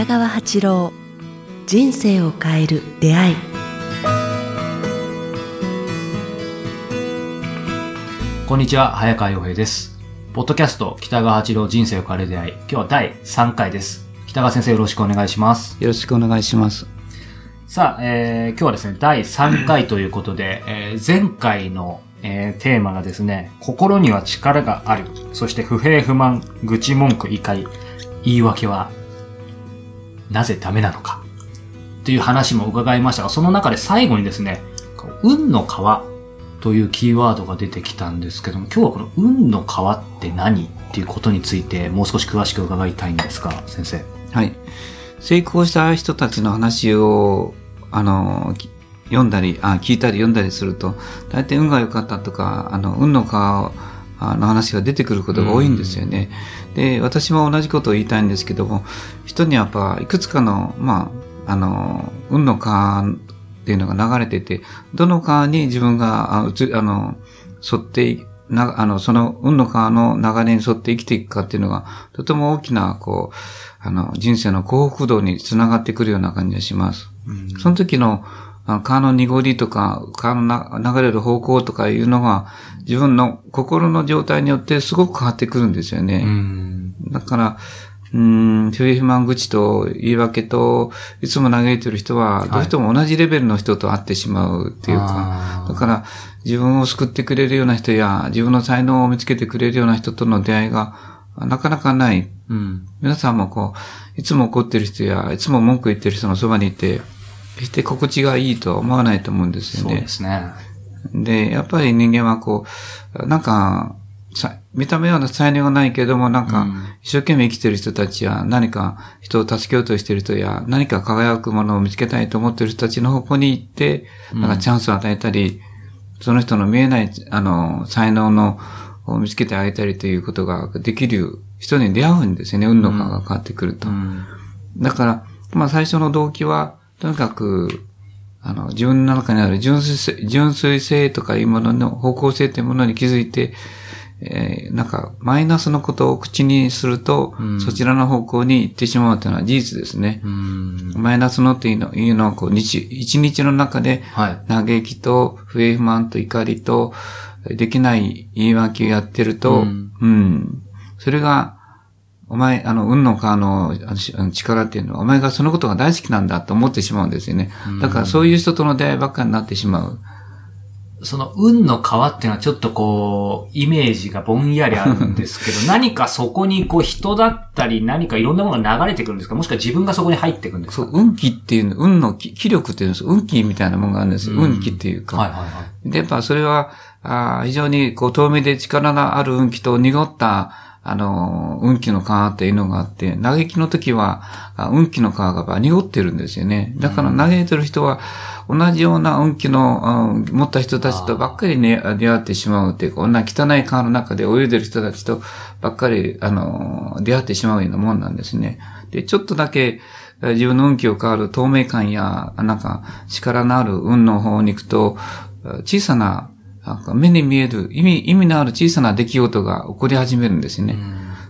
北川八郎人生を変える出会いこんにちは、早川洋平です。ポッドキャスト、北川八郎人生を変える出会い。今日は第3回です。北川先生よろしくお願いします。よろしくお願いします。さあ、えー、今日はですね、第3回ということで、えー前回の、えーテーマがですね、心には力がある。そして不平不満、愚痴文句、怒り、言い訳は、なぜダメなのか？っていう話も伺いましたが、その中で最後にですね、運の川というキーワードが出てきたんですけども、今日はこの運の川って何っていうことについてもう少し詳しく伺いたいんですが、先生？はい。成功した人たちの話を、あの、読んだり、あ、聞いたり読んだりすると、大体運が良かったとか、あの、運の川の話が出てくることが多いんですよね。で、私も同じことを言いたいんですけども、人にはやっぱ、いくつかの、まあ、あの、運の川っていうのが流れていて、どの川に自分が、ああの、沿って、な、あの、その運の川の流れに沿って生きていくかっていうのが、とても大きな、こう、あの、人生の幸福度につながってくるような感じがします。その時の、あの川の濁りとか、川のな流れる方向とかいうのが、自分の心の状態によってすごく変わってくるんですよね。ん。だから、うーん、不平不満口と言い訳と、いつも嘆いてる人は、どうしても同じレベルの人と会ってしまうっていうか、あーだから、自分を救ってくれるような人や、自分の才能を見つけてくれるような人との出会いが、なかなかない。うん。皆さんもこう、いつも怒ってる人や、いつも文句言ってる人のそばにいて、決して心地がいいとは思わないと思うんですよねそうで。すね。で、やっぱり人間はこう、なんか、さ見た目は才能がないけども、なんか、うん一生懸命生きてる人たちや、何か人を助けようとしてる人や、何か輝くものを見つけたいと思ってる人たちの方向に行って、なんかチャンスを与えたり、その人の見えない、あの、才能の、を見つけてあげたりということができる人に出会うんですよね、運の川が変わってくると。うん。だから、まあ最初の動機は、とにかく、あの、自分の中にある純粋性、純粋性とかいうものの方向性というものに気づいて、えーなんか、マイナスのことを口にすると、うんそちらの方向に行ってしまうというのは事実ですね。うん。マイナスのっていうのいうのは、こう、日、一日の中で、はい。嘆きと、不平不満と怒りと、できない言い訳をやってると、ううんん。それが、お前、あの、運の川の力っていうのは、お前がそのことが大好きなんだと思ってしまうんですよね。だからそういう人との出会いばっかりになってしまう。その運の川っていうのはちょっとこう、イメージがぼんやりあるんですけど、何かそこにこう人だったり何かいろんなものが流れてくるんですか？もしくは自分がそこに入っていくんですか？そう、運気っていうの、運の気気力っていうんです運気みたいなものがあるんです。うん運気っていうか。はいはいはい。で、やっぱそれは、あー非常にこう透明で力のある運気と濁った、あのー、運気の川っていうのがあって、嘆きの時は、あ運気の川が濁ってるんですよね。だから嘆いてる人は、同じような運気の、うん持った人たちとばっかりね、出会ってしまうっていうか、こんな汚い川の中で泳いでる人たちとばっかり、あのー、出会ってしまうようなもんなんですね。で、ちょっとだけ、えー自分の運気を変わる透明感や、なんか、力のある運の方に行くと、小さな、なんか目に見える、意味、意味のある小さな出来事が起こり始めるんですね。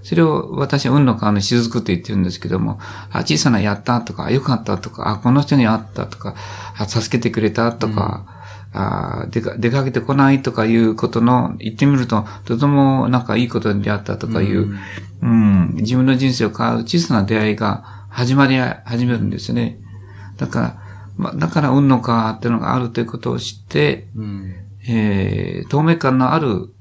それを私は運の川の雫って言ってるんですけども、あ小さなやったとか、良かったとか、あ、この人に会ったとか、あ助けてくれたとか、あ出か出かけてこないとかいうことの、言ってみると、とてもなんかいいことに出会ったとかいう、うん、自分の人生を変わる小さな出会いが始まり、始めるんですね。だから、まあ、だから運の川っていうのがあるということを知って、うん。えー、透明感のある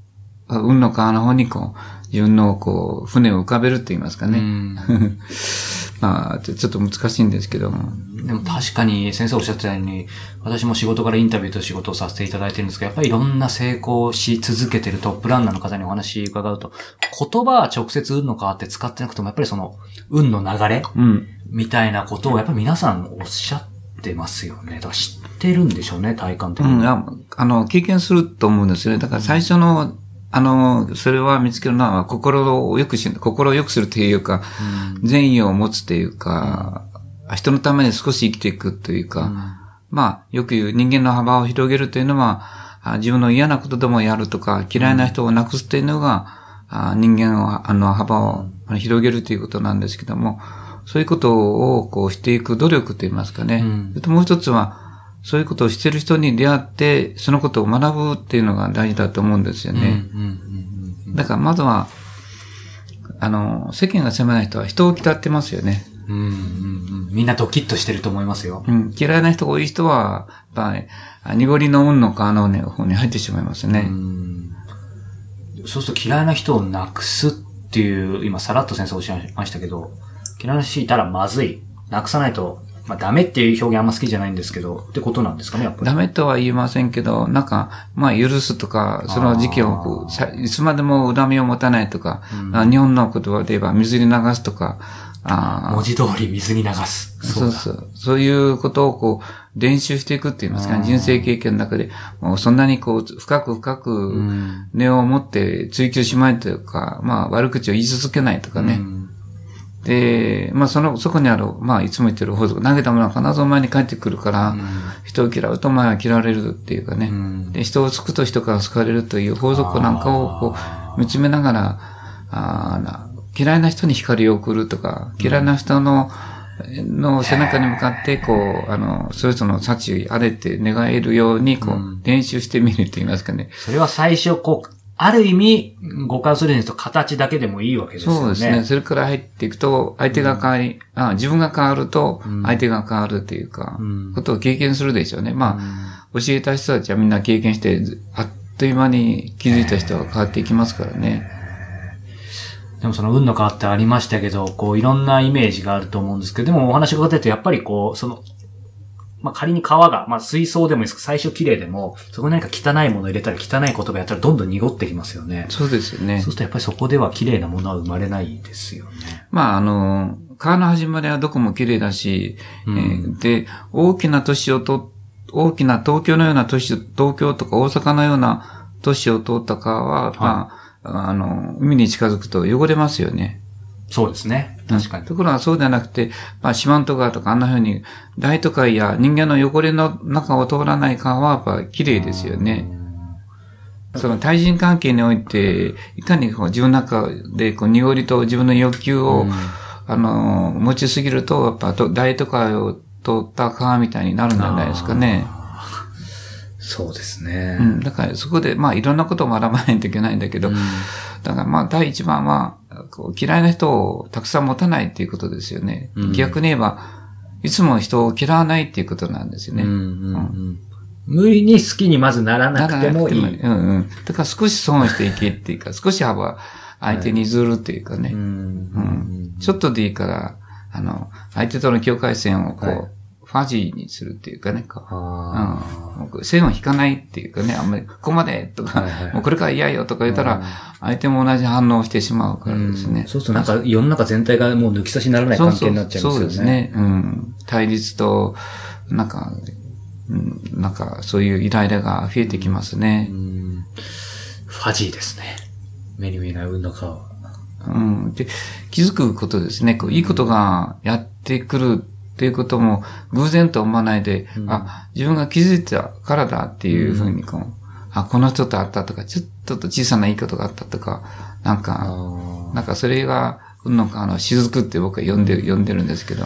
あ運の川の方にこう、自分のこう、船を浮かべるって言いますかね。うん まあ、ちょっと難しいんですけども。でも確かに先生おっしゃってたように、私も仕事からインタビューと仕事をさせていただいてるんですが、やっぱりいろんな成功し続けてるトップランナーの方にお話伺うと、言葉は直接運の川って使ってなくても、やっぱりその、運の流れうん。みたいなことをやっぱり皆さんおっしゃってますよね。だから知ってるんでしょうね、体感的に。うん、ああの、経験すると思うんですよね。だから最初の、あの、それは見つけるのは、心を良くし、心を良くするというか、善意を持つというか、人のために少し生きていくというか、まあ、よく言う人間の幅を広げるというのは、あ自分の嫌なことでもやるとか、嫌いな人をなくすというのが、あ人間を、あの、幅を広げるということなんですけども、そういうことをこうしていく努力といいますかね。うんそれともう一つは、そういうことをしてる人に出会って、そのことを学ぶっていうのが大事だと思うんですよね。だからまずは、あの、世間が狭い人は人を嫌ってますよね。うんうんうんみんなドキッとしてると思いますよ。うん、嫌いな人が多い人は、やっぱり、あ濁りの運の川の方に入ってしまいますね。うんそうすると嫌いな人をなくすっていう、今さらっと先生おっしゃいましたけど、嫌いな人いたらまずい。なくさないと、まあダメっていう表現あんま好きじゃないんですけど、ってことなんですかね、やっぱり。ダメとは言いませんけど、なんか、まあ、許すとか、その時期をいつまでも恨みを持たないとか、あ日本の言葉で言えば水に流すとか、あ文字通り水に流す。だそうそう。そういうことをこう、練習していくって言いますか、うん人生経験の中で、もうそんなにこう、深く深うく、ん。根を持って追求しまいというか、まあ、悪口を言い続けないとかね。うんで、まあ、その、そこにある、まあ、いつも言ってる法則、投げたものは必ずお前に返ってくるから、人を嫌うとお前は嫌われるっていうかね。うん。で、人をつくと人から好かれるという法則なんかをこう見つめながら、あ嫌いな人に光を送るとか、嫌いな人の、の背中に向かって、こう、あの、それぞれの幸あれって願えるように、こう、うん。練習してみると言いますかね。それは最初、こう、ある意味、誤解をするんですと形だけでもいいわけですよね。そうですね。それから入っていくと、相手が変わり、あ自分が変わるとうん、相手が変わるというか、うんことを経験するでしょうね。まあ、教えた人たちはみんな経験して、あっという間に気づいた人は変わっていきますからね。でもその運の川ってありましたけど、こういろんなイメージがあると思うんですけど、でもお話を伺ってるとやっぱりこう、その、まあ、仮に川が、まあ、水槽でもいいですけど、最初綺麗でも、そこに何か汚いものを入れたり汚い言葉やったらどんどん濁ってきますよね。そうですよねそうす。るとやっぱりそこでは綺麗なものは生まれないですよね。まあ、あの、川の始まりはどこも綺麗だし、うんえーで、大きな都市をと、大きな東京のような都市、東京とか大阪のような都市を通った川は、まあ、あの、海に近づくと汚れますよね。そうですね。確かに。ところがそうではなくて、まあ、四万十川とかあんな風に、大都会や人間の汚れの中を通らない川はやっぱ綺麗ですよね。その対人関係において、いかにこう自分の中でこう濁りと自分の欲求を、うんあの、持ちすぎると、やっぱと大都会を通った川みたいになるんじゃないですかね。そうですね。うん。だからそこで、まあいろんなことを学ばないといけないんだけど、うんだからまあ第一番は、こう嫌いな人をたくさん持たないっていうことですよね。うん逆に言えば、いつも人を嫌わないっていうことなんですよね。うんうんうん無理に好きにまずならなくてもいい。うんうん。だから少し損していけっていうか、少し幅相手に譲るっていうかね。うんうんちょっとでいいから、あの、相手との境界線をこう、はいファジーにするっていうかね、こうんもう線を引かないっていうかね、あんまり、ここまでとか、はいはいもうこれから嫌よとか言ったら、相手も同じ反応をしてしまうからですね。そうするとなんか世の中全体がもう抜き差しにならない関係になっちゃいますよね。そうですね。うん。対立と、なんか、うん、なんか、そういうイライラが増えてきますねう。んファジーですね。目に見えない運の川は。うん。で、気づくことですね。こういいことがやってくるっていうことも偶然と思わないで、うん。あ、自分が気づいたからだっていうふうにこう、あ、この人と会ったとか、ちょっと小さないいことがあったとか、なんか、あなんかそれが、運の川の雫って僕は呼んで、呼んでるんですけど。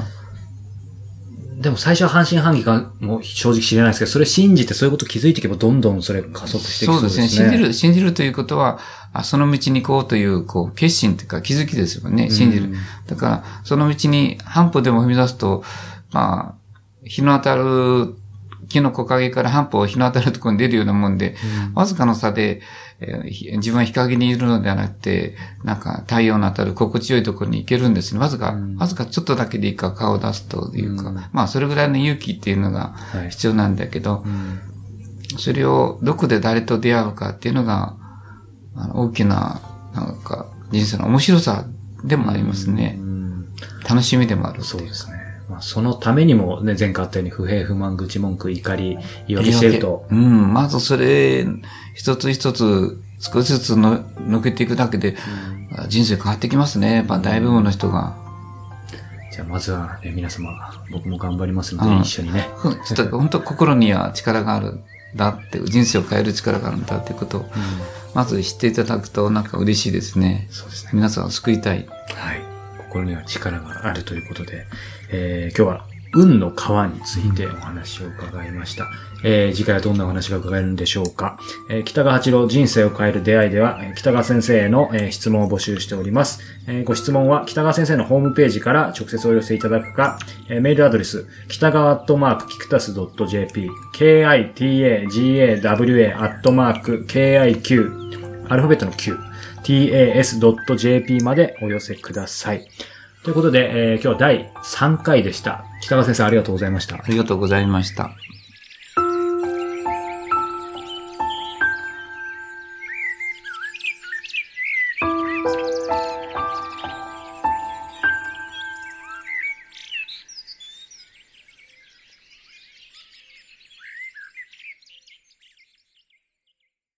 でも最初は半信半疑かも正直知れないですけど、それ信じてそういうこと気づいていけばどんどんそれが加速していきそそううでね。ですすね。信じる、信じるということは、あその道に行こうという、こう、決心というか気づきですよね。信じるうん。だから、その道に半歩でも踏み出すと、まあ、日の当たる、木の木陰から半歩日の当たるところに出るようなもんで、わずかの差で、えーひ自分は日陰にいるのではなくて、なんか太陽の当たる心地よいところに行けるんですね。わずか、うん。わずかちょっとだけでいいから顔を出すというか、うん。まあそれぐらいの勇気っていうのがはい。必要なんだけど、うん。それをどこで誰と出会うかっていうのが、あの大きな、なんか、人生の面白さでもありますね。うん。楽しみでもあるっていうそうですね。まあ、そのためにもね、前回あったように不平不満、愚痴文句、怒り、言い訳してると。うん、まずそれ、一つ一つ、少しずつの抜けていくだけで、人生変わってきますね。やっぱ大部分の人が。じゃあまずは、ね、皆様、僕も頑張りますので、うん一緒にね。う んちょっと本当心には力があるんだって、人生を変える力があるんだっていうことを、まず知っていただくとなんか嬉しいですね。そうですね。皆さんを救いたい。はい。心には力があるということで、えー今日は運の川についてお話を伺いました。えー次回はどんなお話が伺えるんでしょうか。えー北川八郎人生を変える出会いでは、北川先生への、えー質問を募集しております。えーご質問は北川先生のホームページから直接お寄せいただくか、えーメールアドレス、北川アットマークキクタス .jp、kitagawa アットマーク kiq、アルファベットの q、tas.jp までお寄せください。ということで、えー今日は第3回でした。北川先生ありがとうございました。ありがとうございました。